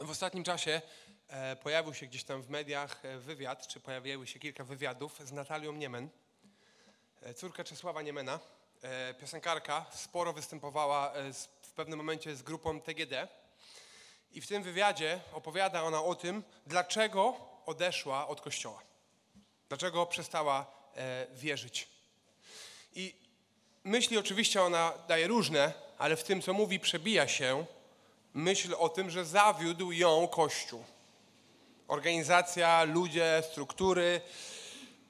W ostatnim czasie e, pojawił się gdzieś tam w mediach e, wywiad, czy pojawiły się kilka wywiadów z Natalią Niemen, e, córka Czesława Niemena, piosenkarka, sporo występowała w pewnym momencie z grupą TGD. I w tym wywiadzie opowiada ona o tym, dlaczego odeszła od kościoła. Dlaczego przestała wierzyć. I myśli oczywiście ona daje różne, ale w tym, co mówi, przebija się myśl o tym, że zawiódł ją Kościół. Organizacja, ludzie, struktury,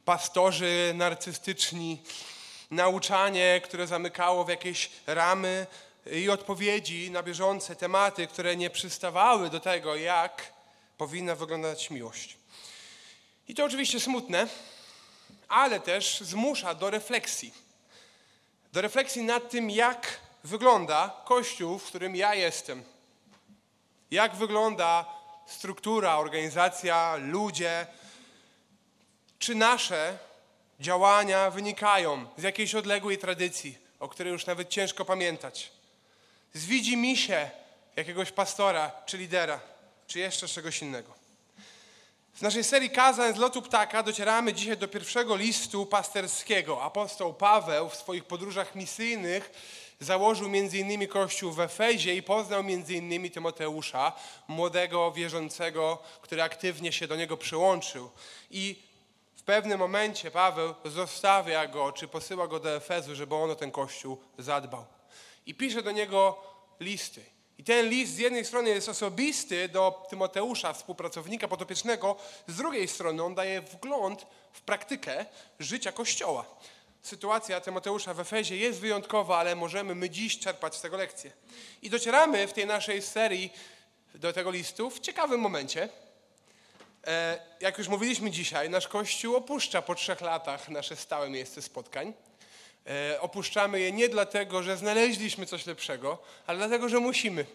pastorzy narcystyczni, nauczanie, które zamykało w jakieś ramy i odpowiedzi na bieżące tematy, które nie przystawały do tego, jak powinna wyglądać miłość. I to oczywiście smutne, ale też zmusza do refleksji. Do refleksji nad tym, jak wygląda Kościół, w którym ja jestem. Jak wygląda struktura, organizacja, ludzie? Czy nasze działania wynikają z jakiejś odległej tradycji, o której już nawet ciężko pamiętać? Z widzi się jakiegoś pastora, czy lidera, czy jeszcze czegoś innego? W naszej serii kazań z lotu ptaka docieramy dzisiaj do pierwszego listu pasterskiego. Apostoł Paweł w swoich podróżach misyjnych założył innymi kościół w Efezie i poznał innymi Tymoteusza, młodego wierzącego, który aktywnie się do niego przyłączył. I w pewnym momencie Paweł zostawia go, czy posyła go do Efezu, żeby on o ten kościół zadbał. I pisze do niego listy. I ten list z jednej strony jest osobisty do Tymoteusza, współpracownika podopiecznego, z drugiej strony on daje wgląd w praktykę życia Kościoła. Sytuacja Tymoteusza w Efezie jest wyjątkowa, ale możemy my dziś czerpać z tego lekcje. I docieramy w tej naszej serii do tego listu w ciekawym momencie. E, jak już mówiliśmy dzisiaj, nasz Kościół opuszcza po trzech latach nasze stałe miejsce spotkań. E, opuszczamy je nie dlatego, że znaleźliśmy coś lepszego, ale dlatego, że musimy.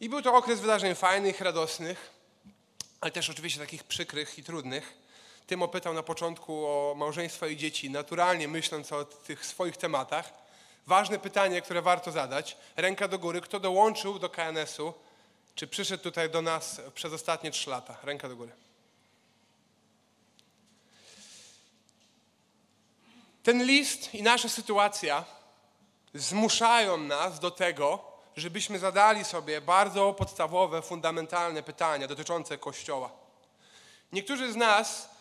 I był to okres wydarzeń fajnych, radosnych, ale też oczywiście takich przykrych i trudnych. Tym opytał na początku o małżeństwo i dzieci, naturalnie myśląc o tych swoich tematach. Ważne pytanie, które warto zadać. Ręka do góry. Kto dołączył do KNS-u? Czy przyszedł tutaj do nas przez ostatnie trzy lata? Ręka do góry. Ten list i nasza sytuacja zmuszają nas do tego, żebyśmy zadali sobie bardzo podstawowe, fundamentalne pytania dotyczące Kościoła. Niektórzy z nas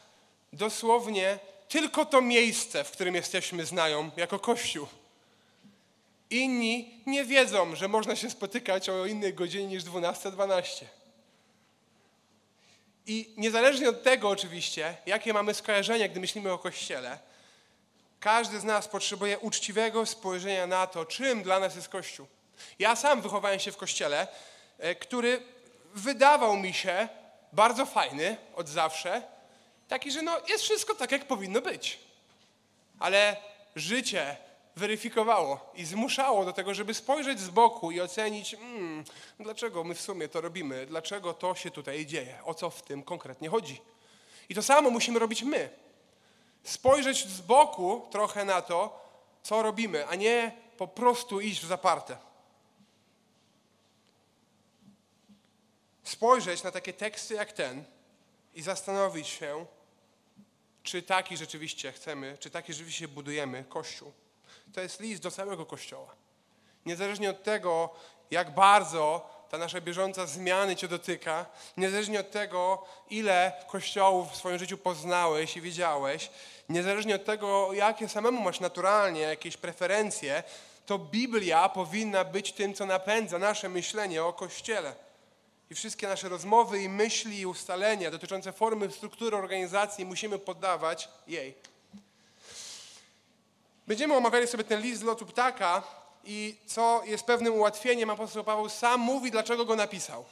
dosłownie tylko to miejsce, w którym jesteśmy, znają jako Kościół. Inni nie wiedzą, że można się spotykać o innej godzinie niż 12.12. I niezależnie od tego oczywiście, jakie mamy skojarzenia, gdy myślimy o Kościele, każdy z nas potrzebuje uczciwego spojrzenia na to, czym dla nas jest Kościół. Ja sam wychowałem się w Kościele, e, który wydawał mi się bardzo fajny od zawsze, taki, że no, jest wszystko tak, jak powinno być. Ale życie weryfikowało i zmuszało do tego, żeby spojrzeć z boku i ocenić, hmm, dlaczego my w sumie to robimy, dlaczego to się tutaj dzieje, o co w tym konkretnie chodzi. I to samo musimy robić my. Spojrzeć z boku trochę na to, co robimy, a nie po prostu iść w zaparte. Spojrzeć na takie teksty jak ten i zastanowić się, czy taki rzeczywiście chcemy, czy taki rzeczywiście budujemy Kościół. To jest list do całego Kościoła. Niezależnie od tego, jak bardzo ta nasza bieżąca zmiany Cię dotyka, niezależnie od tego, ile kościołów w swoim życiu poznałeś i widziałeś, niezależnie od tego, jakie samemu masz naturalnie jakieś preferencje, to Biblia powinna być tym, co napędza nasze myślenie o Kościele. I wszystkie nasze rozmowy i myśli i ustalenia dotyczące formy, struktury organizacji musimy poddawać jej. Będziemy omawiali sobie ten list z lotu ptaka i co jest pewnym ułatwieniem, apostoł Paweł sam mówi, dlaczego go napisał.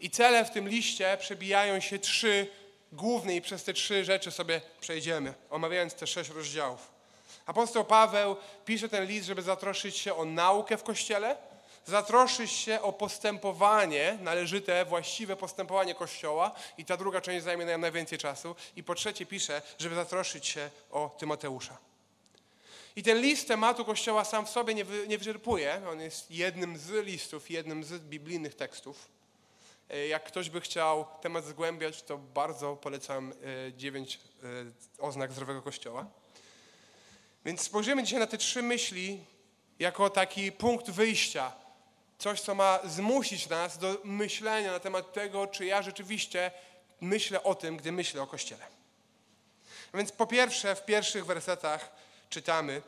I cele w tym liście przebijają się trzy główne i przez te trzy rzeczy sobie przejdziemy, omawiając te sześć rozdziałów. Apostoł Paweł pisze ten list, żeby zatroszczyć się o naukę w Kościele, zatroszczyć się o postępowanie, należyte, właściwe postępowanie Kościoła i ta druga część zajmie nam najwięcej czasu. I po trzecie pisze, żeby zatroszczyć się o Tymoteusza. I ten list tematu Kościoła sam w sobie nie, wy, nie wyczerpuje. On jest jednym z listów, jednym z biblijnych tekstów. E, Jak ktoś by chciał temat zgłębiać, to bardzo polecam e, dziewięć e, oznak zdrowego kościoła. Więc spojrzymy dzisiaj na te trzy myśli jako taki punkt wyjścia. Coś, co ma zmusić nas do myślenia na temat tego, czy ja rzeczywiście myślę o tym, gdy myślę o Kościele. A Więc po pierwsze, w pierwszych wersetach czytamy,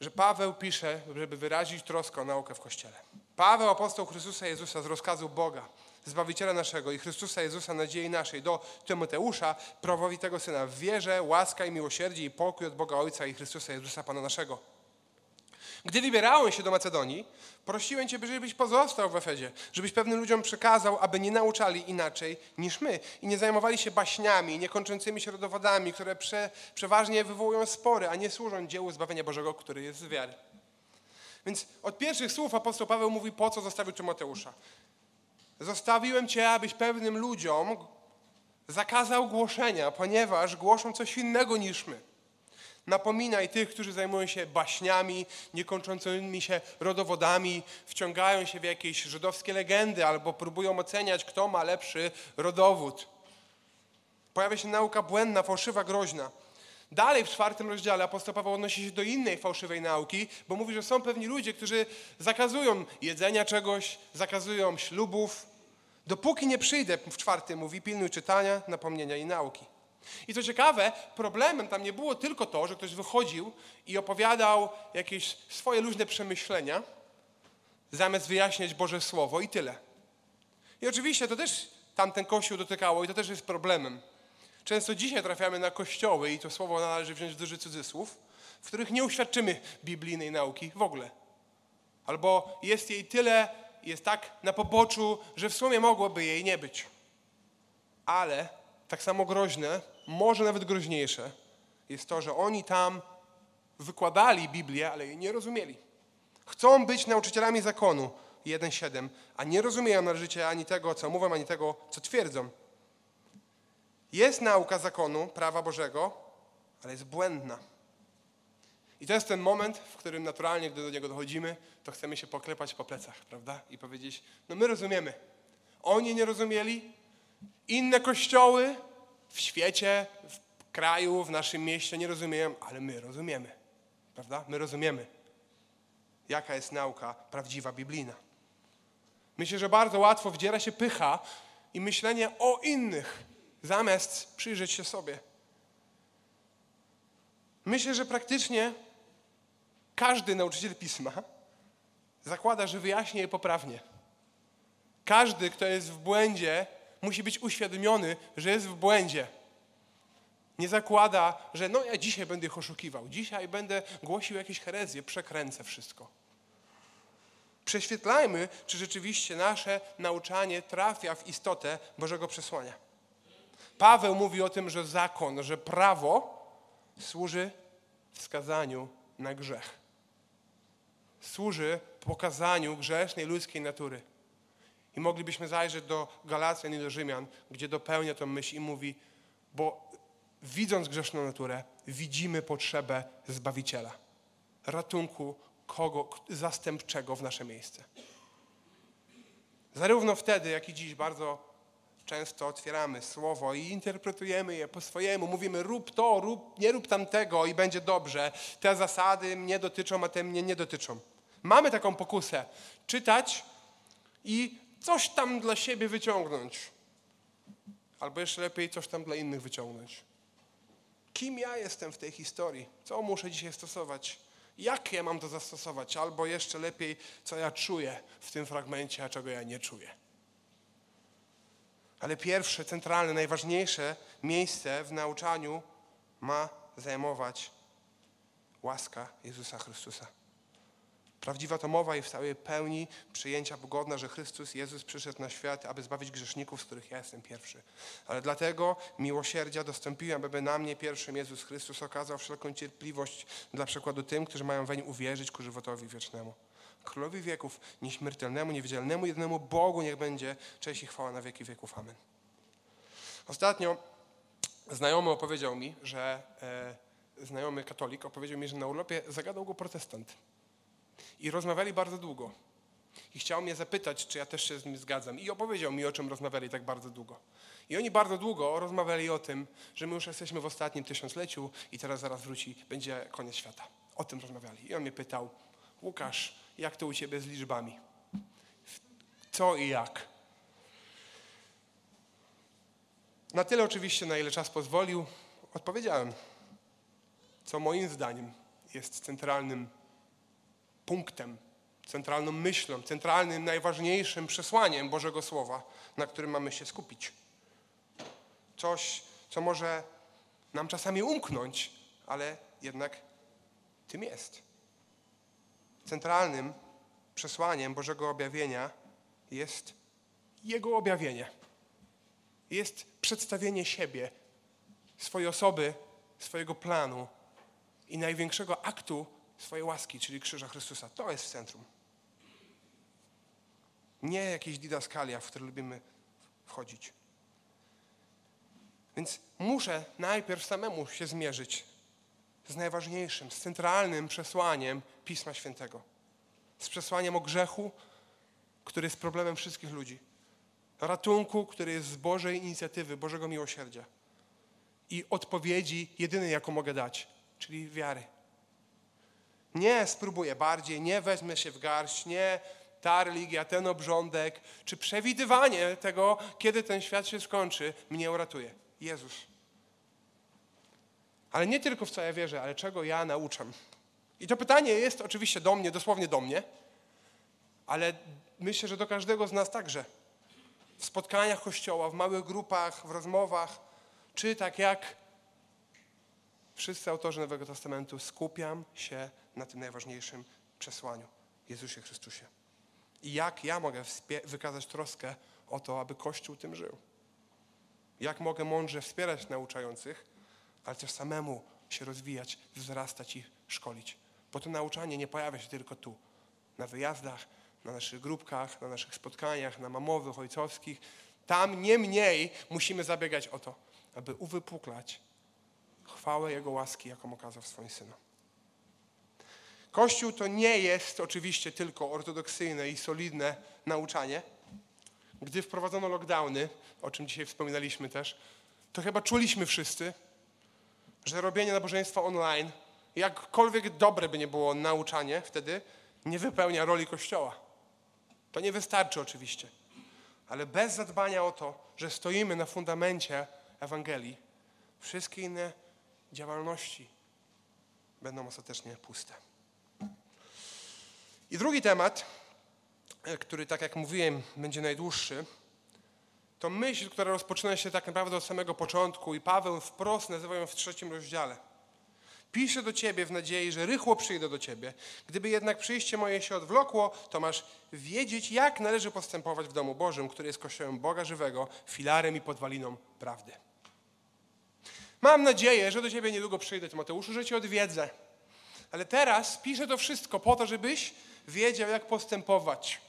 że Paweł pisze, żeby wyrazić troskę o naukę w Kościele. Paweł, apostoł Chrystusa Jezusa z rozkazu Boga, Zbawiciela naszego i Chrystusa Jezusa, nadziei naszej, do Tymoteusza, prawowitego Syna, w wierze, łaska i miłosierdzie i pokój od Boga Ojca i Chrystusa Jezusa Pana naszego. Gdy wybierałem się do Macedonii, prosiłem Cię, żebyś pozostał w Efezie, żebyś pewnym ludziom przekazał, aby nie nauczali inaczej niż my i nie zajmowali się baśniami, niekończącymi się rodowodami, które prze, przeważnie wywołują spory, a nie służą dziełu zbawienia Bożego, który jest z wiary. Więc od pierwszych słów apostoł Paweł mówi, po co zostawił Tymoteusza. Zostawiłem Cię, abyś pewnym ludziom zakazał głoszenia, ponieważ głoszą coś innego niż my. Napominaj tych, którzy zajmują się baśniami, niekończącymi się rodowodami, wciągają się w jakieś żydowskie legendy albo próbują oceniać, kto ma lepszy rodowód. Pojawia się nauka błędna, fałszywa, groźna. Dalej w czwartym rozdziale apostoł Paweł odnosi się do innej fałszywej nauki, bo mówi, że są pewni ludzie, którzy zakazują jedzenia czegoś, zakazują ślubów. Dopóki nie przyjdę, w czwartym mówi, pilnuj czytania, napomnienia i nauki. I co ciekawe, problemem tam nie było tylko to, że ktoś wychodził i opowiadał jakieś swoje luźne przemyślenia, zamiast wyjaśniać Boże Słowo i tyle. I oczywiście to też tamten kościół dotykało i to też jest problemem. Często dzisiaj trafiamy na kościoły i to słowo należy wziąć w duży cudzysłów, w których nie uświadczymy biblijnej nauki w ogóle. Albo jest jej tyle, jest tak na poboczu, że w sumie mogłoby jej nie być. Ale tak samo groźne, może nawet groźniejsze, jest to, że oni tam wykładali Biblię, ale jej nie rozumieli. Chcą być nauczycielami zakonu 1.7, a nie rozumieją należycie ani tego, co mówią, ani tego, co twierdzą. Jest nauka zakonu, prawa Bożego, ale jest błędna. I to jest ten moment, w którym naturalnie, gdy do niego dochodzimy, to chcemy się poklepać po plecach, prawda? I powiedzieć, no my rozumiemy. Oni nie rozumieli, inne kościoły w świecie, w kraju, w naszym mieście nie rozumieją, ale my rozumiemy. Prawda? My rozumiemy, jaka jest nauka prawdziwa, biblijna. Myślę, że bardzo łatwo wdziera się pycha i myślenie o innych, zamiast przyjrzeć się sobie. Myślę, że praktycznie każdy nauczyciel pisma zakłada, że wyjaśnia je poprawnie. Każdy, kto jest w błędzie, musi być uświadomiony, że jest w błędzie. Nie zakłada, że no ja dzisiaj będę ich oszukiwał, dzisiaj będę głosił jakieś herezje, przekręcę wszystko. Prześwietlajmy, czy rzeczywiście nasze nauczanie trafia w istotę Bożego przesłania. Paweł mówi o tym, że zakon, że prawo służy wskazaniu na grzech. Służy pokazaniu grzesznej ludzkiej natury. I moglibyśmy zajrzeć do Galacjan i do Rzymian, gdzie dopełnia tą myśl i mówi, bo widząc grzeszną naturę, widzimy potrzebę Zbawiciela, ratunku kogo zastępczego w nasze miejsce. Zarówno wtedy, jak i dziś bardzo często otwieramy słowo i interpretujemy je po swojemu. Mówimy rób to, rób, nie rób tamtego i będzie dobrze. Te zasady mnie dotyczą, a te mnie nie dotyczą. Mamy taką pokusę czytać i coś tam dla siebie wyciągnąć. Albo jeszcze lepiej coś tam dla innych wyciągnąć. Kim ja jestem w tej historii? Co muszę dzisiaj stosować? Jak ja mam to zastosować? Albo jeszcze lepiej, co ja czuję w tym fragmencie, a czego ja nie czuję. Ale pierwsze, centralne, najważniejsze miejsce w nauczaniu ma zajmować łaska Jezusa Chrystusa. Prawdziwa to mowa i w całej pełni przyjęcia pogodna, że Chrystus Jezus przyszedł na świat, aby zbawić grzeszników, z których ja jestem pierwszy. Ale dlatego miłosierdzia dostąpiłem, aby na mnie pierwszym Jezus Chrystus okazał wszelką cierpliwość dla przykładu tym, którzy mają weń uwierzyć ku żywotowi wiecznemu. Królowi wieków, nieśmiertelnemu, niewidzialnemu, jednemu Bogu niech będzie cześć i chwała na wieki wieków. Amen. Ostatnio znajomy opowiedział mi, że e, znajomy katolik opowiedział mi, że na urlopie zagadał go protestant. I rozmawiali bardzo długo. i chciał mnie zapytać, czy ja też się z nim zgadzam. I opowiedział mi, o czym rozmawiali tak bardzo długo. I oni bardzo długo rozmawiali o tym, że my już jesteśmy w ostatnim tysiącleciu i teraz zaraz wróci, będzie koniec świata. O tym rozmawiali. I on mnie pytał, Łukasz, jak to u ciebie z liczbami? Co i jak? Na tyle oczywiście, na ile czas pozwolił, odpowiedziałem, co moim zdaniem jest centralnym punktem, centralną myślą, centralnym, najważniejszym przesłaniem Bożego Słowa, na którym mamy się skupić. Coś, co może nam czasami umknąć, ale jednak tym jest. Centralnym przesłaniem Bożego objawienia jest Jego objawienie. Jest przedstawienie siebie, swojej osoby, swojego planu i największego aktu swojej łaski, czyli krzyża Chrystusa. To jest w centrum. Nie jakieś didaskalia, w które lubimy wchodzić. Więc muszę najpierw samemu się zmierzyć z najważniejszym, z centralnym przesłaniem Pisma Świętego. Z przesłaniem o grzechu, który jest problemem wszystkich ludzi. Ratunku, który jest z Bożej inicjatywy, Bożego miłosierdzia. I odpowiedzi jedynej, jaką mogę dać, czyli wiary. Nie spróbuję bardziej, nie wezmę się w garść, nie ta religia, ten obrządek, czy przewidywanie tego, kiedy ten świat się skończy, mnie uratuje. Jezus. Ale nie tylko w co ja wierzę, ale czego ja nauczam. I to pytanie jest oczywiście do mnie, dosłownie do mnie, ale myślę, że do każdego z nas także. W spotkaniach kościoła, w małych grupach, w rozmowach, czy tak jak wszyscy autorzy Nowego Testamentu, skupiam się na tym najważniejszym przesłaniu Jezusie Chrystusie. I jak ja mogę wykazać troskę o to, aby Kościół tym żył? Jak mogę mądrze wspierać nauczających, ale też samemu się rozwijać, wzrastać i szkolić? Bo to nauczanie nie pojawia się tylko tu, na wyjazdach, na naszych grupkach, na naszych spotkaniach, na mamowych, ojcowskich. Tam nie mniej musimy zabiegać o to, aby uwypuklać chwałę Jego łaski, jaką okazał w swoim Synu. Kościół to nie jest oczywiście tylko ortodoksyjne i solidne nauczanie. Gdy wprowadzono lockdowny, o czym dzisiaj wspominaliśmy też, to chyba czuliśmy wszyscy, że robienie nabożeństwa online, jakkolwiek dobre by nie było nauczanie wtedy, nie wypełnia roli Kościoła. To nie wystarczy oczywiście, ale bez zadbania o to, że stoimy na fundamencie Ewangelii, wszystkie inne działalności będą ostatecznie puste. I drugi temat, e, który, tak jak mówiłem, będzie najdłuższy, to myśl, która rozpoczyna się tak naprawdę od samego początku i Paweł wprost nazywa ją w trzecim rozdziale. Piszę do Ciebie w nadziei, że rychło przyjdę do Ciebie. Gdyby jednak przyjście moje się odwlokło, to masz wiedzieć, jak należy postępować w domu Bożym, który jest Kościołem Boga żywego, filarem i podwaliną prawdy. Mam nadzieję, że do Ciebie niedługo przyjdę, Tymoteuszu, że Cię odwiedzę. Ale teraz piszę to wszystko po to, żebyś wiedział, jak postępować.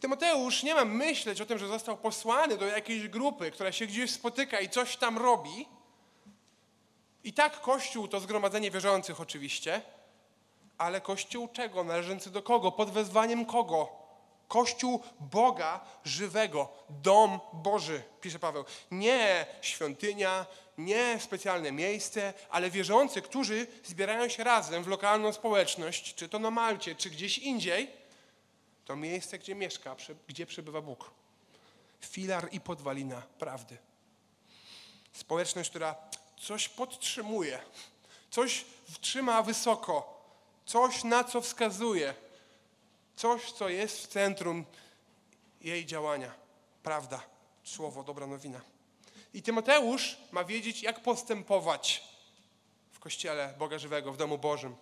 Tymoteusz nie ma myśleć o tym, że został posłany do jakiejś grupy, która się gdzieś spotyka i coś tam robi. I tak Kościół to zgromadzenie wierzących oczywiście, ale Kościół czego? Należący do kogo? Pod wezwaniem kogo? Kościół Boga żywego, dom Boży, pisze Paweł. Nie świątynia, nie specjalne miejsce, ale wierzący, którzy zbierają się razem w lokalną społeczność, czy to na Malcie, czy gdzieś indziej, to miejsce, gdzie mieszka, gdzie przebywa Bóg. Filar i podwalina prawdy. Społeczność, która coś podtrzymuje, coś trzyma wysoko, coś na co wskazuje, coś, co jest w centrum jej działania. Prawda, słowo, dobra nowina. I Tymoteusz ma wiedzieć, jak postępować w kościele Boga Żywego, w domu Bożym.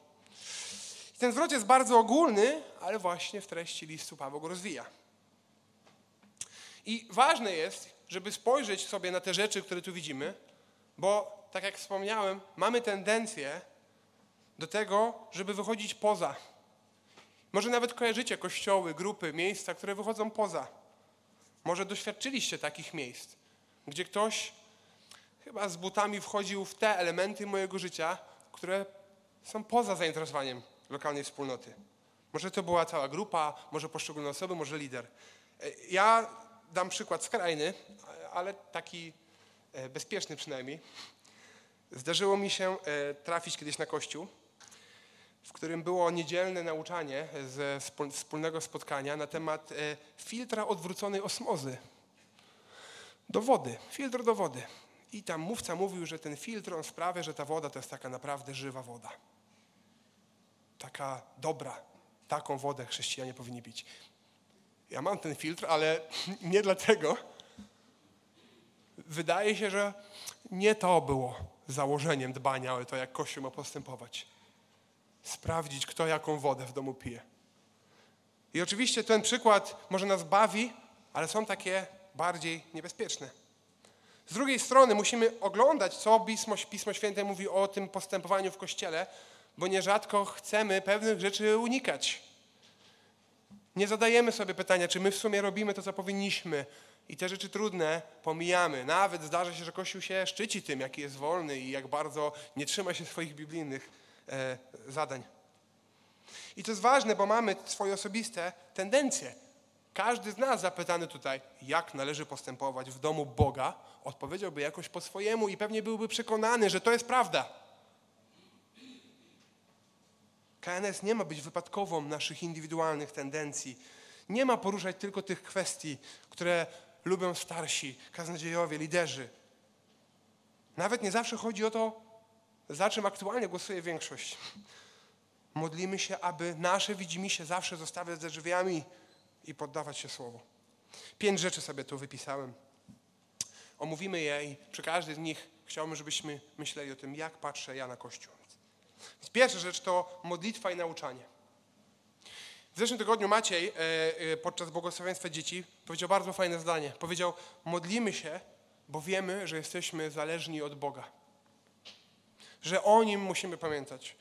I ten zwrot jest bardzo ogólny, ale właśnie w treści listu Paweł go rozwija. I ważne jest, żeby spojrzeć sobie na te rzeczy, które tu widzimy, bo, tak jak wspomniałem, mamy tendencję do tego, żeby wychodzić poza. Może nawet kojarzycie kościoły, grupy, miejsca, które wychodzą poza. Może doświadczyliście takich miejsc gdzie ktoś chyba z butami wchodził w te elementy mojego życia, które są poza zainteresowaniem lokalnej wspólnoty. Może to była cała grupa, może poszczególne osoby, może lider. E, Ja dam przykład skrajny, ale taki e, bezpieczny przynajmniej. Zdarzyło mi się e, trafić kiedyś na kościół, w którym było niedzielne nauczanie ze wspól- wspólnego spotkania na temat filtra odwróconej osmozy do wody, filtr do wody. I tam mówca mówił, że ten filtr on sprawia, że ta woda to jest taka naprawdę żywa woda. Taka dobra. Taką wodę chrześcijanie powinni pić. Ja mam ten filtr, ale nie dlatego. Wydaje się, że nie to było założeniem dbania o to, jak Kościół ma postępować. Sprawdzić, kto jaką wodę w domu pije. I oczywiście ten przykład może nas bawi, ale są takie bardziej niebezpieczne. Z drugiej strony musimy oglądać, co Pismo, Pismo Święte mówi o tym postępowaniu w Kościele, bo nierzadko chcemy pewnych rzeczy unikać. Nie zadajemy sobie pytania, czy my w sumie robimy to, co powinniśmy. I te rzeczy trudne pomijamy. Nawet zdarza się, że Kościół się szczyci tym, jaki jest wolny i jak bardzo nie trzyma się swoich biblijnych e, zadań. I to jest ważne, bo mamy swoje osobiste tendencje. Każdy z nas zapytany tutaj, jak należy postępować w domu Boga, odpowiedziałby jakoś po swojemu i pewnie byłby przekonany, że to jest prawda. KNS nie ma być wypadkową naszych indywidualnych tendencji. Nie ma poruszać tylko tych kwestii, które lubią starsi, kaznodziejowie, liderzy. Nawet nie zawsze chodzi o to, za czym aktualnie głosuje większość. Modlimy się, aby nasze widzimisię zawsze zostawiać za drzwiami i poddawać się Słowu. Pięć rzeczy sobie tu wypisałem. Omówimy je i przy każdej z nich chciałbym, żebyśmy myśleli o tym, jak patrzę ja na Kościół. Więc pierwsza rzecz to modlitwa i nauczanie. W zeszłym tygodniu Maciej e, e, podczas błogosławieństwa dzieci powiedział bardzo fajne zdanie. Powiedział, modlimy się, bo wiemy, że jesteśmy zależni od Boga. Że o Nim musimy pamiętać.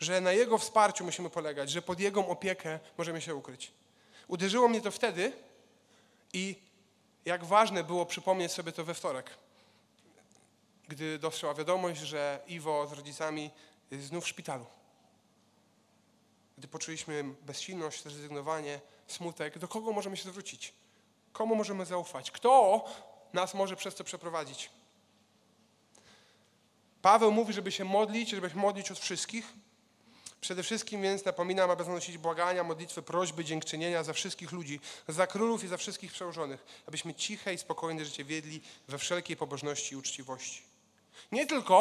Że na Jego wsparciu musimy polegać. Że pod Jego opiekę możemy się ukryć. Uderzyło mnie to wtedy i jak ważne było przypomnieć sobie to we wtorek. Gdy doszła wiadomość, że Iwo z rodzicami jest znów w szpitalu. Gdy poczuliśmy bezsilność, zrezygnowanie, smutek, do kogo możemy się zwrócić? Komu możemy zaufać? Kto nas może przez to przeprowadzić? Paweł mówi, żeby się modlić, żeby się modlić od wszystkich. Przede wszystkim więc napominam, aby zanosić błagania, modlitwy, prośby, dziękczynienia za wszystkich ludzi, za królów i za wszystkich przełożonych, abyśmy ciche i spokojne życie wiedli we wszelkiej pobożności i uczciwości. Nie tylko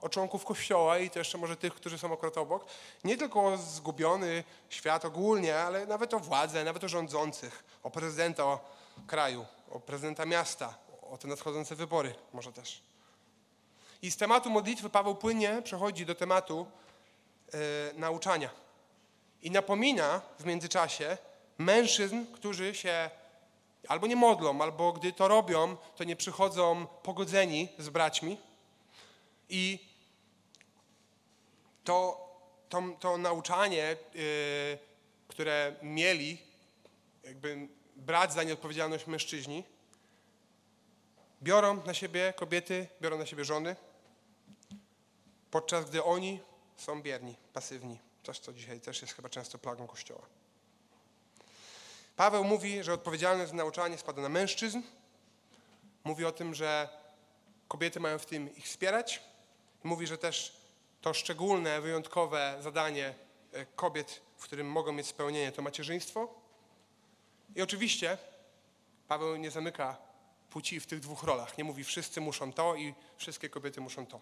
o członków Kościoła i to jeszcze może tych, którzy są akurat obok, nie tylko o zgubiony świat ogólnie, ale nawet o władzę, nawet o rządzących, o prezydenta kraju, o prezydenta miasta, o te nadchodzące wybory może też. I z tematu modlitwy Paweł płynnie przechodzi do tematu nauczania. I napomina w międzyczasie mężczyzn, którzy się albo nie modlą, albo gdy to robią, to nie przychodzą pogodzeni z braćmi. I to, to, to nauczanie, y, które mieli jakby brać za nie odpowiedzialność mężczyźni, biorą na siebie kobiety, biorą na siebie żony, podczas gdy oni są bierni, pasywni. Coś, co dzisiaj też jest chyba często plagą Kościoła. Paweł mówi, że odpowiedzialność za nauczanie spada na mężczyzn. Mówi o tym, że kobiety mają w tym ich wspierać. Mówi, że też to szczególne, wyjątkowe zadanie e, kobiet, w którym mogą mieć spełnienie, to macierzyństwo. I oczywiście Paweł nie zamyka płci w tych dwóch rolach. Nie mówi wszyscy muszą to i wszystkie kobiety muszą to.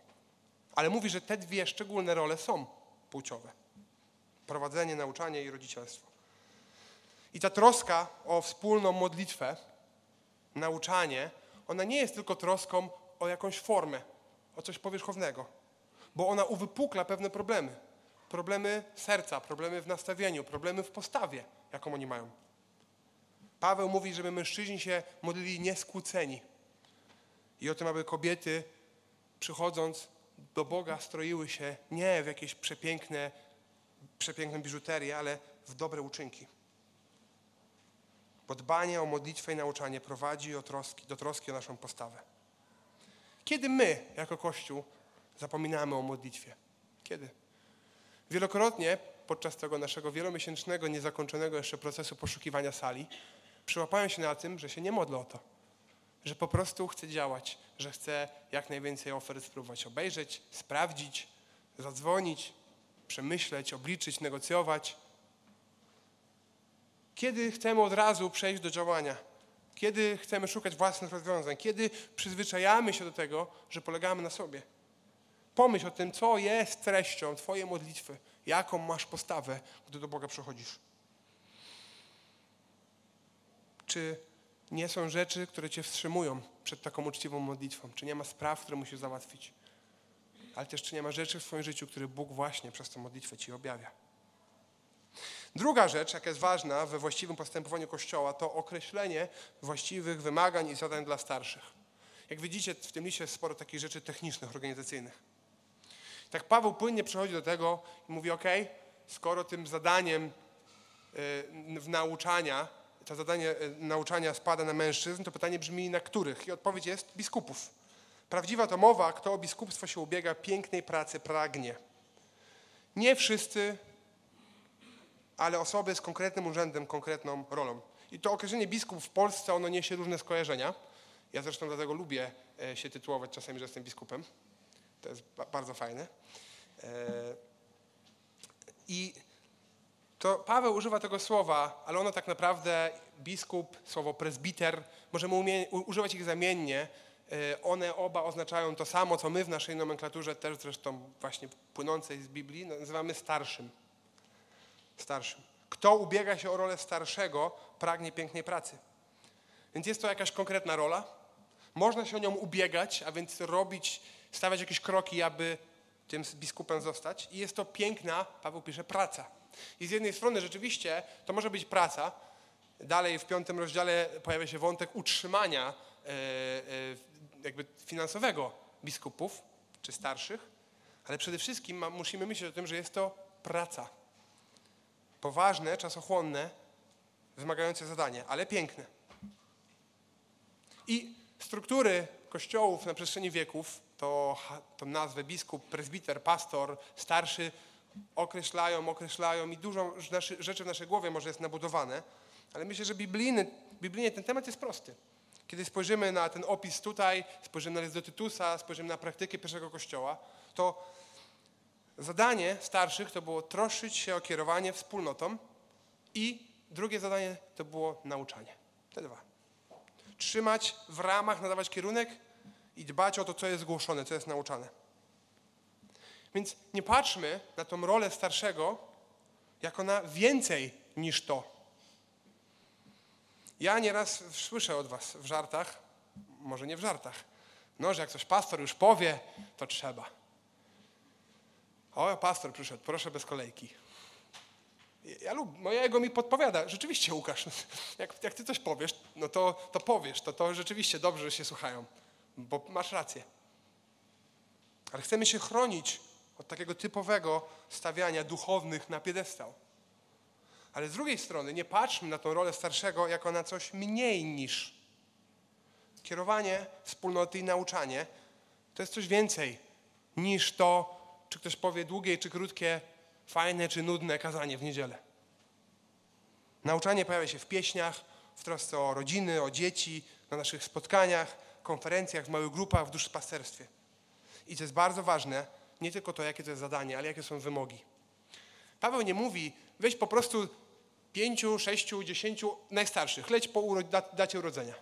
Ale mówi, że te dwie szczególne role są płciowe. Prowadzenie, nauczanie i rodzicielstwo. I ta troska o wspólną modlitwę, nauczanie, ona nie jest tylko troską o jakąś formę, o coś powierzchownego, bo ona uwypukla pewne problemy. Problemy serca, problemy w nastawieniu, problemy w postawie, jaką oni mają. Paweł mówi, żeby mężczyźni się modlili nieskłóceni i o tym, aby kobiety przychodząc do Boga stroiły się nie w jakieś przepiękne, przepiękne biżuterię, ale w dobre uczynki. Bo dbanie o modlitwę i nauczanie prowadzi o troski, do troski o naszą postawę. Kiedy my, jako Kościół, zapominamy o modlitwie? Kiedy? Wielokrotnie podczas tego naszego wielomiesięcznego, niezakończonego jeszcze procesu poszukiwania sali, przyłapałem się na tym, że się nie modlę o to. Że po prostu chcę działać, że chcę jak najwięcej ofert spróbować obejrzeć, sprawdzić, zadzwonić, przemyśleć, obliczyć, negocjować. Kiedy chcemy od razu przejść do działania? Kiedy chcemy szukać własnych rozwiązań? Kiedy przyzwyczajamy się do tego, że polegamy na sobie? Pomyśl o tym, co jest treścią Twojej modlitwy, jaką masz postawę, gdy do Boga przychodzisz. Czy nie są rzeczy, które Cię wstrzymują przed taką uczciwą modlitwą? Czy nie ma spraw, które musisz załatwić? Ale też czy nie ma rzeczy w swoim życiu, które Bóg właśnie przez tę modlitwę Ci objawia? Druga rzecz, jaka jest ważna we właściwym postępowaniu Kościoła, to określenie właściwych wymagań i zadań dla starszych. Jak widzicie, w tym liście jest sporo takich rzeczy technicznych, organizacyjnych. Tak Paweł płynnie przechodzi do tego i mówi, ok, skoro tym zadaniem y, w nauczania, to zadanie y, nauczania spada na mężczyzn, to pytanie brzmi, na których? I odpowiedź jest biskupów. Prawdziwa to mowa, kto o biskupstwo się ubiega, pięknej pracy pragnie. Nie wszyscy, ale osoby z konkretnym urzędem, konkretną rolą. I to określenie biskup w Polsce, ono niesie różne skojarzenia. Ja zresztą dlatego lubię e, się tytułować czasami, że jestem biskupem. To jest bardzo fajne. E, I to Paweł używa tego słowa, ale ono tak naprawdę biskup, słowo presbiter, możemy umie, używać ich zamiennie. E, one oba oznaczają to samo, co my w naszej nomenklaturze, też zresztą właśnie płynącej z Biblii, nazywamy starszym. Starszym. Kto ubiega się o rolę starszego, pragnie pięknej pracy. Więc jest to jakaś konkretna rola. Można się o nią ubiegać, a więc robić stawiać jakieś kroki, aby tym biskupem zostać. I jest to piękna, Paweł pisze, praca. I z jednej strony rzeczywiście to może być praca. Dalej w piątym rozdziale pojawia się wątek utrzymania e, e, jakby finansowego biskupów czy starszych, ale przede wszystkim musimy myśleć o tym, że jest to praca. Poważne, czasochłonne, wymagające zadanie, ale piękne. I struktury kościołów na przestrzeni wieków to, to nazwę biskup, prezbiter, pastor, starszy określają, określają i dużo rzeczy w naszej głowie może jest nabudowane, ale myślę, że biblijny, biblijnie ten temat jest prosty. Kiedy spojrzymy na ten opis tutaj, spojrzymy na list do Tytusa, spojrzymy na praktykę pierwszego kościoła, to zadanie starszych to było troszczyć się o kierowanie wspólnotą i drugie zadanie to było nauczanie. Te dwa. Trzymać w ramach, nadawać kierunek i dbać o to, co jest głoszone, co jest nauczane. Więc nie patrzmy na tą rolę starszego jako na więcej niż to. Ja nieraz słyszę od was w żartach, może nie w żartach, no, że jak coś pastor już powie, to trzeba. O, pastor przyszedł, proszę bez kolejki. Ja lub, mojego mi podpowiada, rzeczywiście Łukasz, jak, jak ty coś powiesz, no to, to powiesz, to, to rzeczywiście dobrze, się słuchają bo masz rację. Ale chcemy się chronić od takiego typowego stawiania duchownych na piedestał. Ale z drugiej strony nie patrzmy na tą rolę starszego jako na coś mniej niż kierowanie wspólnoty i nauczanie. To jest coś więcej niż to, czy ktoś powie długie czy krótkie, fajne czy nudne kazanie w niedzielę. Nauczanie pojawia się w pieśniach, w trosce o rodziny, o dzieci, na naszych spotkaniach, konferencjach, w małych grupach, w duszpasterstwie. I to jest bardzo ważne, nie tylko to, jakie to jest zadanie, ale jakie są wymogi. Paweł nie mówi, weź po prostu pięciu, sześciu, dziesięciu najstarszych, leć po uro dacie urodzenia.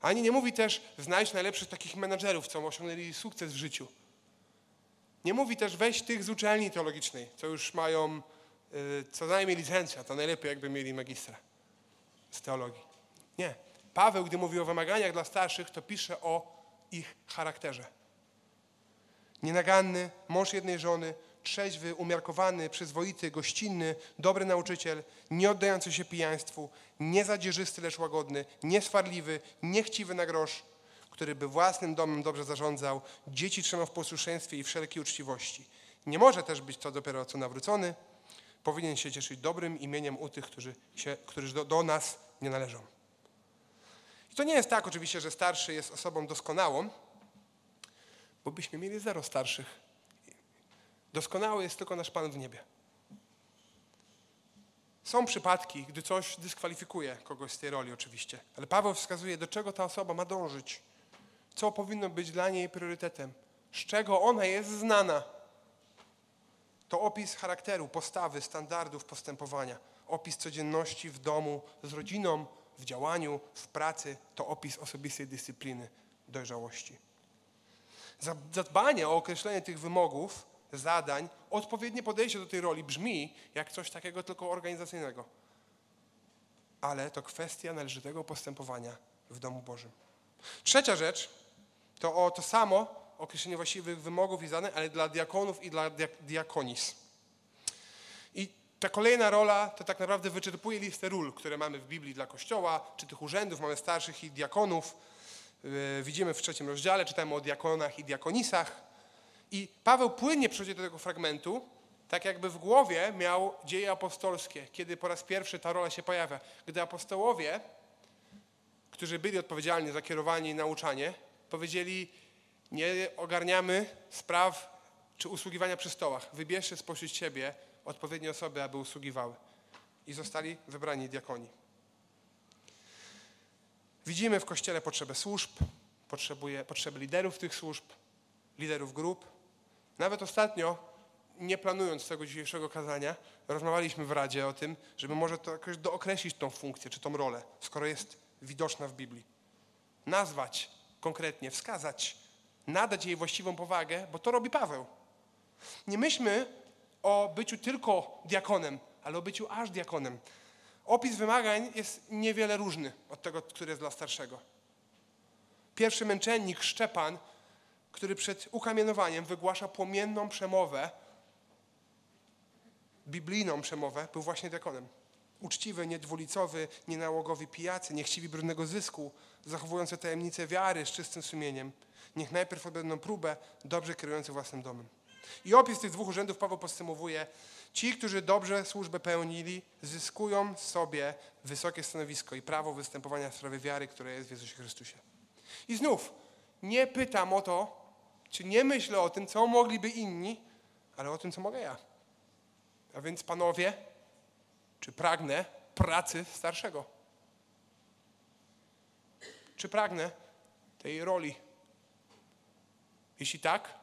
Ani nie mówi też, znajdź najlepszych takich menadżerów, co osiągnęli sukces w życiu. Nie mówi też, weź tych z uczelni teologicznej, co już mają y, co najmniej licencja, to najlepiej jakby mieli magistra z teologii. Nie. Paweł, gdy mówi o wymaganiach dla starszych, to pisze o ich charakterze. Nienaganny, mąż jednej żony, trzeźwy, umiarkowany, przyzwoity, gościnny, dobry nauczyciel, nie oddający się pijaństwu, nie zadzierzysty, lecz łagodny, nieswarliwy, niechciwy na grosz, który by własnym domem dobrze zarządzał, dzieci trzymał w posłuszeństwie i wszelkiej uczciwości. Nie może też być to dopiero co nawrócony, powinien się cieszyć dobrym imieniem u tych, którzy, się, którzy do, do nas nie należą. I to nie jest tak oczywiście, że starszy jest osobą doskonałą, bo byśmy mieli zero starszych. Doskonały jest tylko nasz Pan w niebie. Są przypadki, gdy coś dyskwalifikuje kogoś z tej roli oczywiście, ale Paweł wskazuje, do czego ta osoba ma dążyć, co powinno być dla niej priorytetem, z czego ona jest znana. To opis charakteru, postawy, standardów postępowania, opis codzienności w domu, z rodziną, w działaniu, w pracy, to opis osobistej dyscypliny, dojrzałości. Zadbanie o określenie tych wymogów, zadań, odpowiednie podejście do tej roli brzmi jak coś takiego tylko organizacyjnego. Ale to kwestia należytego postępowania w domu Bożym. Trzecia rzecz to o to samo określenie właściwych wymogów i zadań, ale dla diakonów i dla diakonis. I ta kolejna rola to tak naprawdę wyczerpuje listę ról, które mamy w Biblii dla Kościoła, czy tych urzędów, mamy starszych i diakonów. Yy, widzimy w trzecim rozdziale, czytamy o diakonach i diakonisach. I Paweł płynnie przechodzi do tego fragmentu, tak jakby w głowie miał dzieje apostolskie, kiedy po raz pierwszy ta rola się pojawia. Gdy apostołowie, którzy byli odpowiedzialni za kierowanie i nauczanie, powiedzieli, nie ogarniamy spraw czy usługiwania przy stołach. Wybierzcie spośród siebie odpowiednie osoby, aby usługiwały. I zostali wybrani diakoni. Widzimy w Kościele potrzebę służb, potrzebuje, potrzeby liderów tych służb, liderów grup. Nawet ostatnio, nie planując tego dzisiejszego kazania, rozmawialiśmy w Radzie o tym, żeby może to jakoś dookreślić tą funkcję, czy tą rolę, skoro jest widoczna w Biblii. Nazwać konkretnie, wskazać, nadać jej właściwą powagę, bo to robi Paweł. Nie myślmy o byciu tylko diakonem, ale o byciu aż diakonem. Opis wymagań jest niewiele różny od tego, który jest dla starszego. Pierwszy męczennik Szczepan, który przed ukamienowaniem wygłasza płomienną przemowę, biblijną przemowę, był właśnie diakonem. Uczciwy, niedwulicowy, nienałogowy pijacy, niechciwi brudnego zysku, zachowujący tajemnicę wiary z czystym sumieniem. Niech najpierw odbędą próbę, dobrze kierujący własnym domem. I opis tych dwóch urzędów Paweł podsumowuje. Ci, którzy dobrze służbę pełnili, zyskują sobie wysokie stanowisko i prawo występowania w sprawie wiary, które jest w Jezusie Chrystusie. I znów, nie pytam o to, czy nie myślę o tym, co mogliby inni, ale o tym, co mogę ja. A więc, panowie, czy pragnę pracy starszego? Czy pragnę tej roli? Jeśli tak,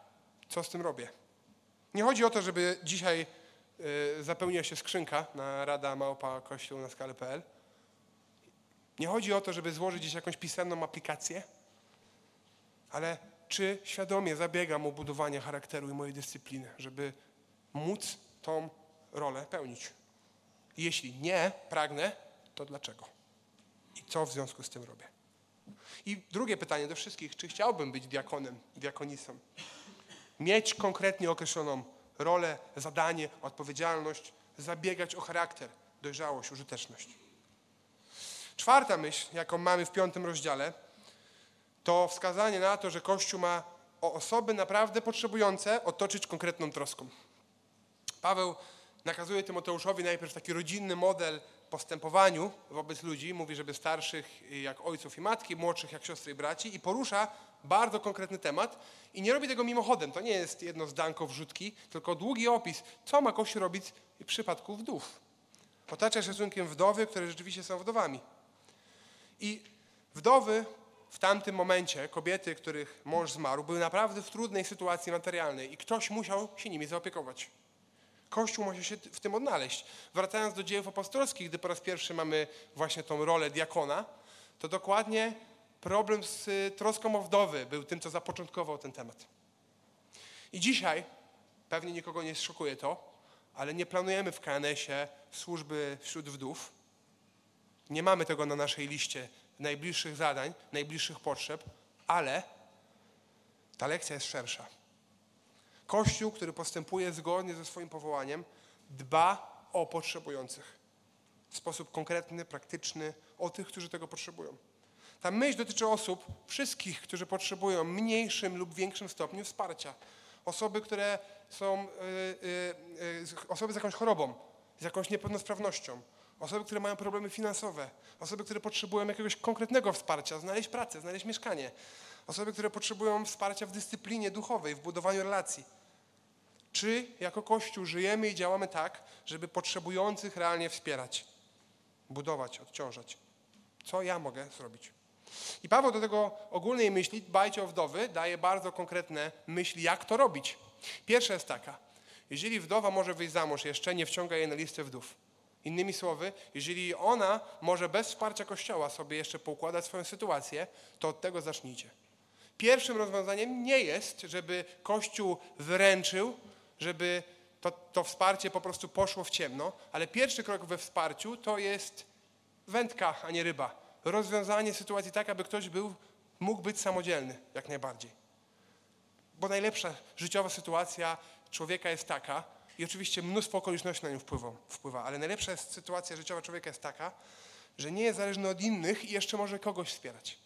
co z tym robię? Nie chodzi o to, żeby dzisiaj y, zapełniła się skrzynka na rada małpa kościół na skalę.pl. Nie chodzi o to, żeby złożyć gdzieś jakąś pisemną aplikację, ale czy świadomie zabiegam o budowanie charakteru i mojej dyscypliny, żeby móc tą rolę pełnić. Jeśli nie pragnę, to dlaczego? I co w związku z tym robię? I drugie pytanie do wszystkich, czy chciałbym być diakonem, diakonisą? Mieć konkretnie określoną rolę, zadanie, odpowiedzialność, zabiegać o charakter, dojrzałość, użyteczność. Czwarta myśl, jaką mamy w piątym rozdziale, to wskazanie na to, że Kościół ma o osoby naprawdę potrzebujące otoczyć konkretną troską. Paweł nakazuje Tymoteuszowi najpierw taki rodzinny model postępowaniu wobec ludzi. Mówi, żeby starszych jak ojców i matki, młodszych jak siostry i braci i porusza bardzo konkretny temat i nie robi tego mimochodem. To nie jest jedno zdanko wrzutki, tylko długi opis, co ma Kościół robić w przypadku wdów. Otacza szacunkiem wdowy, które rzeczywiście są wdowami. I wdowy w tamtym momencie, kobiety, których mąż zmarł, były naprawdę w trudnej sytuacji materialnej i ktoś musiał się nimi zaopiekować. Kościół może się w tym odnaleźć. Wracając do dziejów apostolskich, gdy po raz pierwszy mamy właśnie tą rolę diakona, to dokładnie problem z y, troską o wdowy był tym, co zapoczątkował ten temat. I dzisiaj, pewnie nikogo nie szokuje to, ale nie planujemy w KNS-ie służby wśród wdów. Nie mamy tego na naszej liście najbliższych zadań, najbliższych potrzeb, ale ta lekcja jest szersza. Kościół, który postępuje zgodnie ze swoim powołaniem, dba o potrzebujących w sposób konkretny, praktyczny, o tych, którzy tego potrzebują. Ta myśl dotyczy osób, wszystkich, którzy potrzebują mniejszym lub większym stopniu wsparcia. Osoby, które są, yy, yy, osoby z jakąś chorobą, z jakąś niepełnosprawnością, osoby, które mają problemy finansowe, osoby, które potrzebują jakiegoś konkretnego wsparcia, znaleźć pracę, znaleźć mieszkanie, osoby, które potrzebują wsparcia w dyscyplinie duchowej, w budowaniu relacji. Czy jako Kościół żyjemy i działamy tak, żeby potrzebujących realnie wspierać, budować, odciążać? Co ja mogę zrobić? I Paweł do tego ogólnej myśli, dbajcie o wdowy, daje bardzo konkretne myśli, jak to robić. Pierwsza jest taka, jeżeli wdowa może wyjść za mąż, jeszcze nie wciąga jej na listę wdów. Innymi słowy, jeżeli ona może bez wsparcia Kościoła sobie jeszcze poukładać swoją sytuację, to od tego zacznijcie. Pierwszym rozwiązaniem nie jest, żeby Kościół wręczył, żeby to, to wsparcie po prostu poszło w ciemno, ale pierwszy krok we wsparciu to jest wędka, a nie ryba. Rozwiązanie sytuacji tak, aby ktoś był, mógł być samodzielny, jak najbardziej. Bo najlepsza życiowa sytuacja człowieka jest taka, i oczywiście mnóstwo okoliczności na nią wpływa, wpływa, ale najlepsza sytuacja życiowa człowieka jest taka, że nie jest zależny od innych i jeszcze może kogoś wspierać.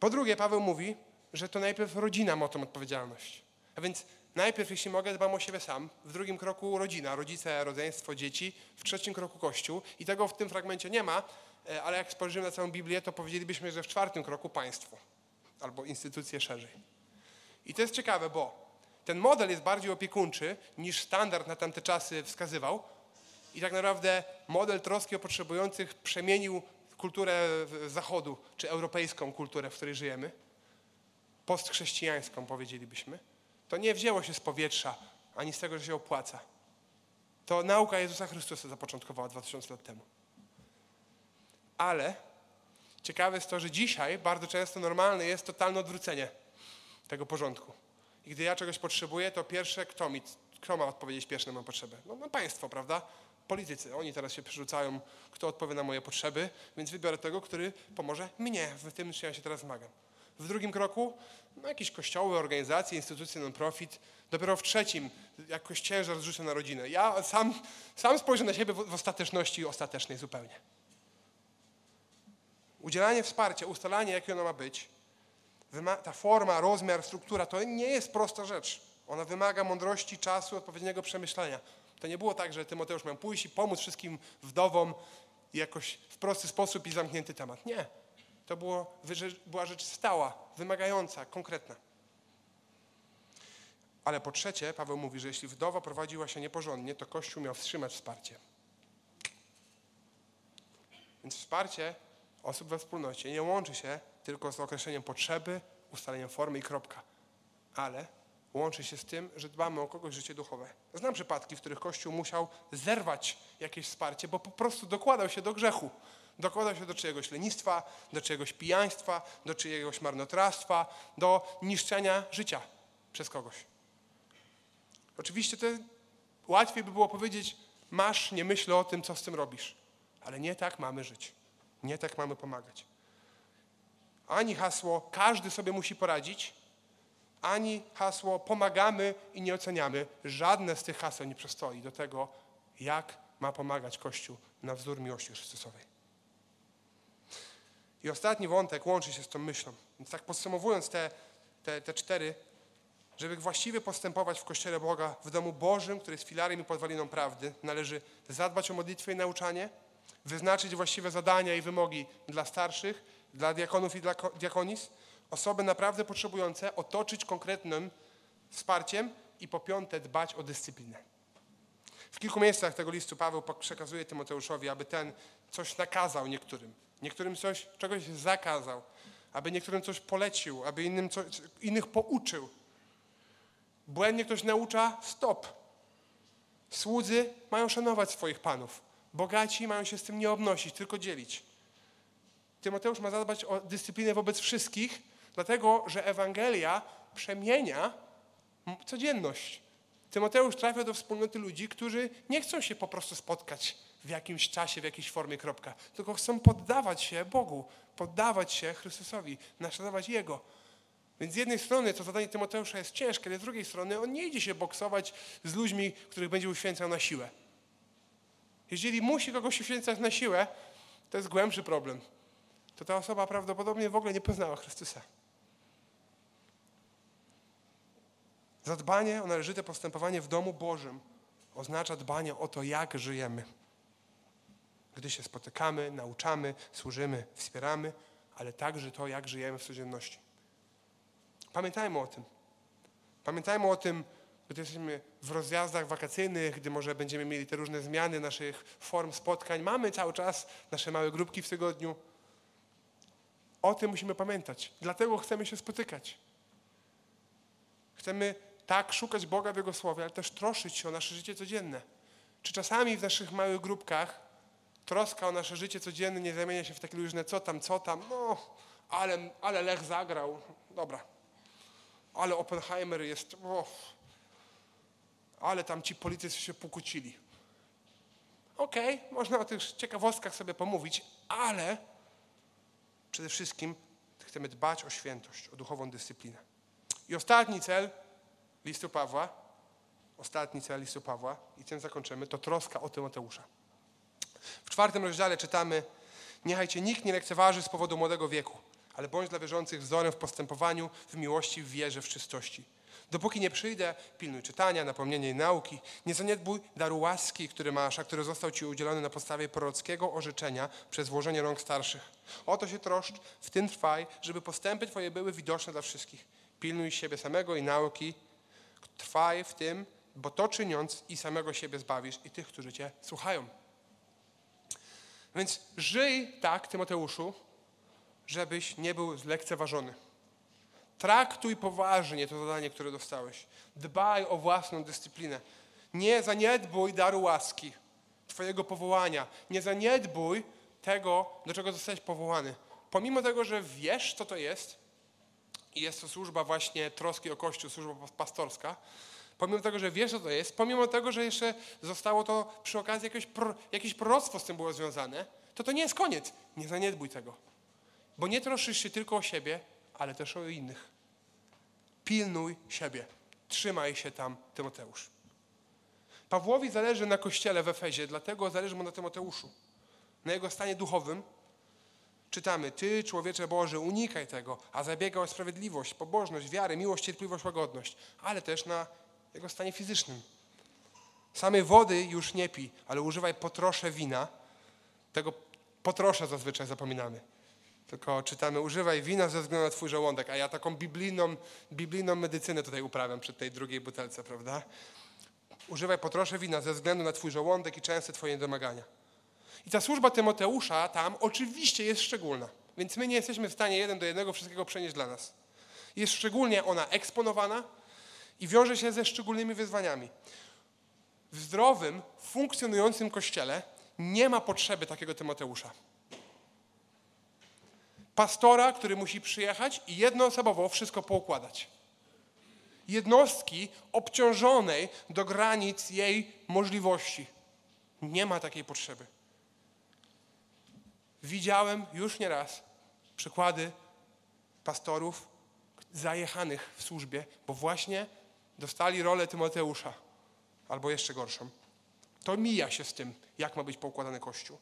Po drugie, Paweł mówi, że to najpierw rodzina ma tą odpowiedzialność. A więc najpierw, jeśli mogę, dbam o siebie sam, w drugim kroku rodzina, rodzice, rodzeństwo, dzieci, w trzecim kroku Kościół. I tego w tym fragmencie nie ma, e, ale jak spojrzymy na całą Biblię, to powiedzielibyśmy, że w czwartym kroku państwo albo instytucje szerzej. I to jest ciekawe, bo ten model jest bardziej opiekuńczy niż standard na tamte czasy wskazywał. I tak naprawdę model troski o potrzebujących przemienił kulturę zachodu, czy europejską kulturę, w której żyjemy, postchrześcijańską powiedzielibyśmy. To nie wzięło się z powietrza, ani z tego, że się opłaca. To nauka Jezusa Chrystusa zapoczątkowała 2000 lat temu. Ale ciekawe jest to, że dzisiaj bardzo często normalne jest totalne odwrócenie tego porządku. I gdy ja czegoś potrzebuję, to pierwsze, kto, mi, kto ma odpowiedzieć pierwsze na moją potrzebę? No, no państwo, prawda? Politycy. Oni teraz się przerzucają, kto odpowie na moje potrzeby, więc wybiorę tego, który pomoże mnie w tym, czym ja się teraz zmagam. W drugim kroku no, jakieś kościoły, organizacje, instytucje non-profit. Dopiero w trzecim jakoś ciężar zrzucę na rodzinę. Ja sam, sam spojrzę na siebie w, w ostateczności ostatecznej zupełnie. Udzielanie wsparcia, ustalanie, jakie ono ma być, ta forma, rozmiar, struktura to nie jest prosta rzecz. Ona wymaga mądrości, czasu, odpowiedniego przemyślenia. To nie było tak, że Tymoteusz miał pójść i pomóc wszystkim wdowom jakoś w prosty sposób i zamknięty temat. Nie. To było, była rzecz stała, wymagająca, konkretna. Ale po trzecie, Paweł mówi, że jeśli wdowa prowadziła się nieporządnie, to Kościół miał wstrzymać wsparcie. Więc wsparcie osób we wspólnocie nie łączy się tylko z określeniem potrzeby, ustaleniem formy i kropka. Ale łączy się z tym, że dbamy o kogoś życie duchowe. Znam przypadki, w których Kościół musiał zerwać jakieś wsparcie, bo po prostu dokładał się do grzechu. Dokładał się do czyjegoś lenistwa, do czyjegoś pijaństwa, do czyjegoś marnotrawstwa, do niszczenia życia przez kogoś. Oczywiście to łatwiej by było powiedzieć, masz, nie myśl o tym, co z tym robisz. Ale nie tak mamy żyć. Nie tak mamy pomagać ani hasło każdy sobie musi poradzić, ani hasło pomagamy i nie oceniamy. Żadne z tych haseł nie przystoi do tego, jak ma pomagać Kościół na wzór miłości Chrystusowej. I ostatni wątek łączy się z tą myślą. Więc tak podsumowując te, te, te cztery, żeby właściwie postępować w Kościele Boga, w domu Bożym, który jest filarem i podwaliną prawdy, należy zadbać o modlitwę i nauczanie, wyznaczyć właściwe zadania i wymogi dla starszych, dla diakonów i dla diakonis, osoby naprawdę potrzebujące otoczyć konkretnym wsparciem i po piąte dbać o dyscyplinę. W kilku miejscach tego listu Paweł przekazuje Tymoteuszowi, aby ten coś nakazał niektórym, niektórym coś, czegoś zakazał, aby niektórym coś polecił, aby innym innych pouczył. Błędnie ktoś naucza, stop. Słudzy mają szanować swoich panów. Bogaci mają się z tym nie obnosić, tylko dzielić. Tymoteusz ma zadbać o dyscyplinę wobec wszystkich, dlatego że Ewangelia przemienia codzienność. Tymoteusz trafia do wspólnoty ludzi, którzy nie chcą się po prostu spotkać w jakimś czasie, w jakiejś formie, kropka, tylko chcą poddawać się Bogu, poddawać się Chrystusowi, naśladować Jego. Więc z jednej strony to zadanie Tymoteusza jest ciężkie, ale z drugiej strony on nie idzie się boksować z ludźmi, których będzie uświęcał na siłę. Jeżeli musi kogoś uświęcać na siłę, to jest głębszy problem to ta osoba prawdopodobnie w ogóle nie poznała Chrystusa. Zadbanie o należyte postępowanie w domu Bożym oznacza dbanie o to, jak żyjemy. Gdy się spotykamy, nauczamy, służymy, wspieramy, ale także to, jak żyjemy w codzienności. Pamiętajmy o tym. Pamiętajmy o tym, gdy jesteśmy w rozjazdach wakacyjnych, gdy może będziemy mieli te różne zmiany naszych form spotkań. Mamy cały czas nasze małe grupki w tygodniu. O tym musimy pamiętać. Dlatego chcemy się spotykać. Chcemy tak szukać Boga w Jego Słowie, ale też troszyć się o nasze życie codzienne. Czy czasami w naszych małych grupkach troska o nasze życie codzienne nie zamienia się w takie luźne co tam, co tam, no, ale, ale Lech zagrał, dobra. Ale Oppenheimer jest, o, ale tam ci politycy się pokłócili. Okej, okay, można o tych ciekawostkach sobie pomówić, ale przede wszystkim chcemy dbać o świętość, o duchową dyscyplinę. I ostatni cel listu Pawła, ostatni cel listu Pawła, i tym zakończymy, to troska o Tymoteusza. W czwartym rozdziale czytamy, niechaj cię nikt nie lekceważy z powodu młodego wieku, ale bądź dla wierzących wzorem w postępowaniu, w miłości, w wierze, w czystości. Dopóki nie przyjdę, pilnuj czytania, napomnienia i nauki. Nie zaniedbuj daru łaski, który masz, a który został Ci udzielony na podstawie prorockiego orzeczenia przez włożenie rąk starszych. Oto się troszcz, w tym trwaj, żeby postępy Twoje były widoczne dla wszystkich. Pilnuj siebie samego i nauki. Trwaj w tym, bo to czyniąc i samego siebie zbawisz i tych, którzy Cię słuchają. Więc żyj tak, Tymoteuszu, żebyś nie był zlekceważony. Traktuj poważnie to zadanie, które dostałeś. Dbaj o własną dyscyplinę. Nie zaniedbuj daru łaski, Twojego powołania. Nie zaniedbuj tego, do czego zostałeś powołany. Pomimo tego, że wiesz, co to jest, i jest to służba właśnie troski o Kościół, służba pastorska, pomimo tego, że wiesz, co to jest, pomimo tego, że jeszcze zostało to przy okazji jakiegoś, pro, jakieś proroctwo z tym było związane, to to nie jest koniec. Nie zaniedbuj tego. Bo nie troszysz się tylko o siebie, ale też o innych. Pilnuj siebie. Trzymaj się tam, Tymoteusz. Pawłowi zależy na kościele w Efezie, dlatego zależy mu na Tymoteuszu. Na jego stanie duchowym czytamy: Ty, człowiecze Boży, unikaj tego, a zabiega o sprawiedliwość, pobożność, wiarę, miłość, cierpliwość, łagodność, ale też na jego stanie fizycznym. Samej wody już nie pij, ale używaj potrosze wina. Tego potrosze zazwyczaj zapominamy. Tylko czytamy, używaj wina ze względu na twój żołądek, a ja taką biblijną, biblijną medycynę tutaj uprawiam przy tej drugiej butelce, prawda? Używaj potrosze wina ze względu na twój żołądek i częste twoje domagania. I ta służba Tymoteusza tam oczywiście jest szczególna, więc my nie jesteśmy w stanie jeden do jednego wszystkiego przenieść dla nas. Jest szczególnie ona eksponowana i wiąże się ze szczególnymi wyzwaniami. W zdrowym, funkcjonującym kościele nie ma potrzeby takiego Tymoteusza pastora, który musi przyjechać i jednoosobowo wszystko poukładać. Jednostki obciążonej do granic jej możliwości. Nie ma takiej potrzeby. Widziałem już nieraz przykłady pastorów zajechanych w służbie, bo właśnie dostali rolę Tymoteusza, albo jeszcze gorszą. To mija się z tym, jak ma być poukładany Kościół.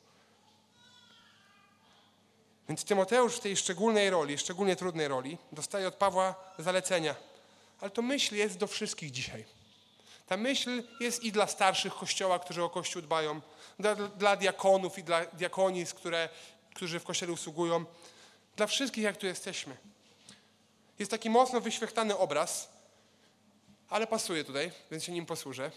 Więc Tymoteusz w tej szczególnej roli, szczególnie trudnej roli, dostaje od Pawła zalecenia. Ale to myśl jest do wszystkich dzisiaj. Ta myśl jest i dla starszych kościoła, którzy o kościół dbają, dla, dla diakonów i dla diakonis, które, którzy w kościele usługują, dla wszystkich, jak tu jesteśmy. Jest taki mocno wyświechtany obraz, ale pasuje tutaj, więc się nim posłużę.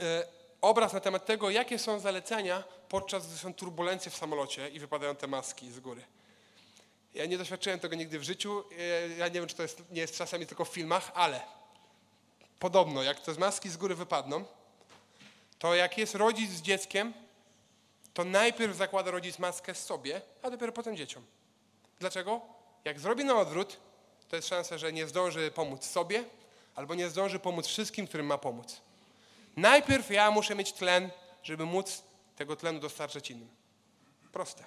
E, obraz na temat tego, jakie są zalecenia podczas gdy są turbulencje w samolocie i wypadają te maski z góry. Ja nie doświadczyłem tego nigdy w życiu. E, ja nie wiem, czy to jest, nie jest czasami tylko w filmach, ale podobno, jak te maski z góry wypadną, to jak jest rodzic z dzieckiem, to najpierw zakłada rodzic maskę sobie, a dopiero potem dzieciom. Dlaczego? Jak zrobi na odwrót, to jest szansa, że nie zdąży pomóc sobie, albo nie zdąży pomóc wszystkim, którym ma pomóc. Najpierw ja muszę mieć tlen, żeby móc tego tlenu dostarczać innym. Proste.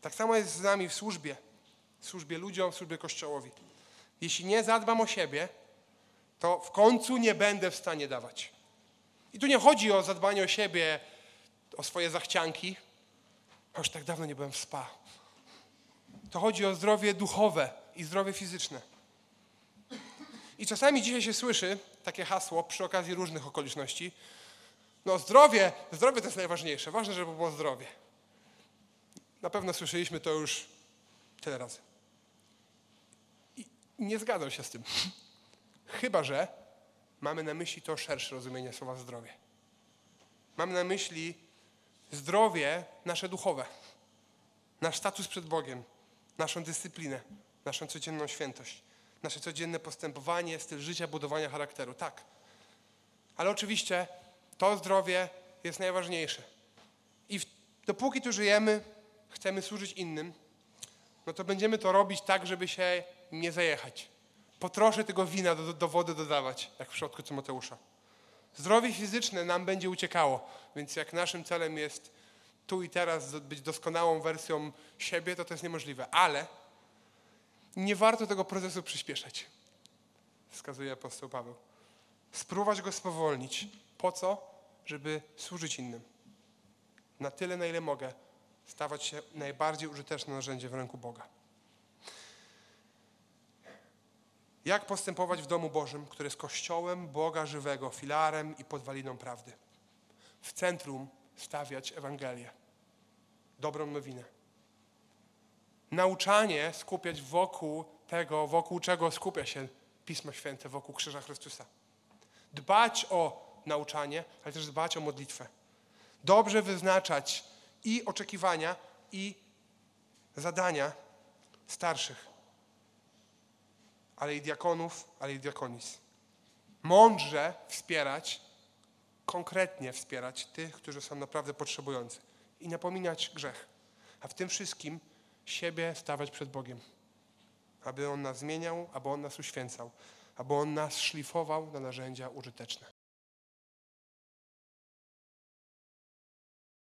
Tak samo jest z nami w służbie. W służbie ludziom, w służbie Kościołowi. Jeśli nie zadbam o siebie, to w końcu nie będę w stanie dawać. I tu nie chodzi o zadbanie o siebie, o swoje zachcianki. Już tak dawno nie byłem w spa. To chodzi o zdrowie duchowe i zdrowie fizyczne. I czasami dzisiaj się słyszy takie hasło przy okazji różnych okoliczności, no zdrowie, zdrowie to jest najważniejsze. Ważne, żeby było zdrowie. Na pewno słyszeliśmy to już tyle razy. I nie zgadzam się z tym. Chyba, że mamy na myśli to szersze rozumienie słowa zdrowie. Mamy na myśli zdrowie nasze duchowe, nasz status przed Bogiem, naszą dyscyplinę, naszą codzienną świętość, nasze codzienne postępowanie, styl życia, budowania charakteru. Tak. Ale oczywiście to zdrowie jest najważniejsze. I w, dopóki tu żyjemy, chcemy służyć innym, no to będziemy to robić tak, żeby się nie zajechać. Po trosze tego wina do, do wody dodawać, jak w przypadku Tymoteusza. Zdrowie fizyczne nam będzie uciekało, więc jak naszym celem jest tu i teraz być doskonałą wersją siebie, to to jest niemożliwe. Ale nie warto tego procesu przyspieszać, wskazuje apostoł Paweł. Spróbować go spowolnić. Po co? Żeby służyć innym. Na tyle, na ile mogę, stawać się najbardziej użyteczne narzędzie w ręku Boga. Jak postępować w domu Bożym, który jest kościołem Boga żywego, filarem i podwaliną prawdy? W centrum stawiać Ewangelię, dobrą nowinę. Nauczanie skupiać wokół tego, wokół czego skupia się Pismo Święte, wokół krzyża Chrystusa. Dbać o nauczanie, ale też dbać o modlitwę. Dobrze wyznaczać i oczekiwania, i zadania starszych ale i diakonów, ale i diakonis. Mądrze wspierać, konkretnie wspierać tych, którzy są naprawdę potrzebujący i napominać grzech, a w tym wszystkim siebie stawiać przed Bogiem, aby On nas zmieniał, aby On nas uświęcał, aby On nas szlifował na narzędzia użyteczne.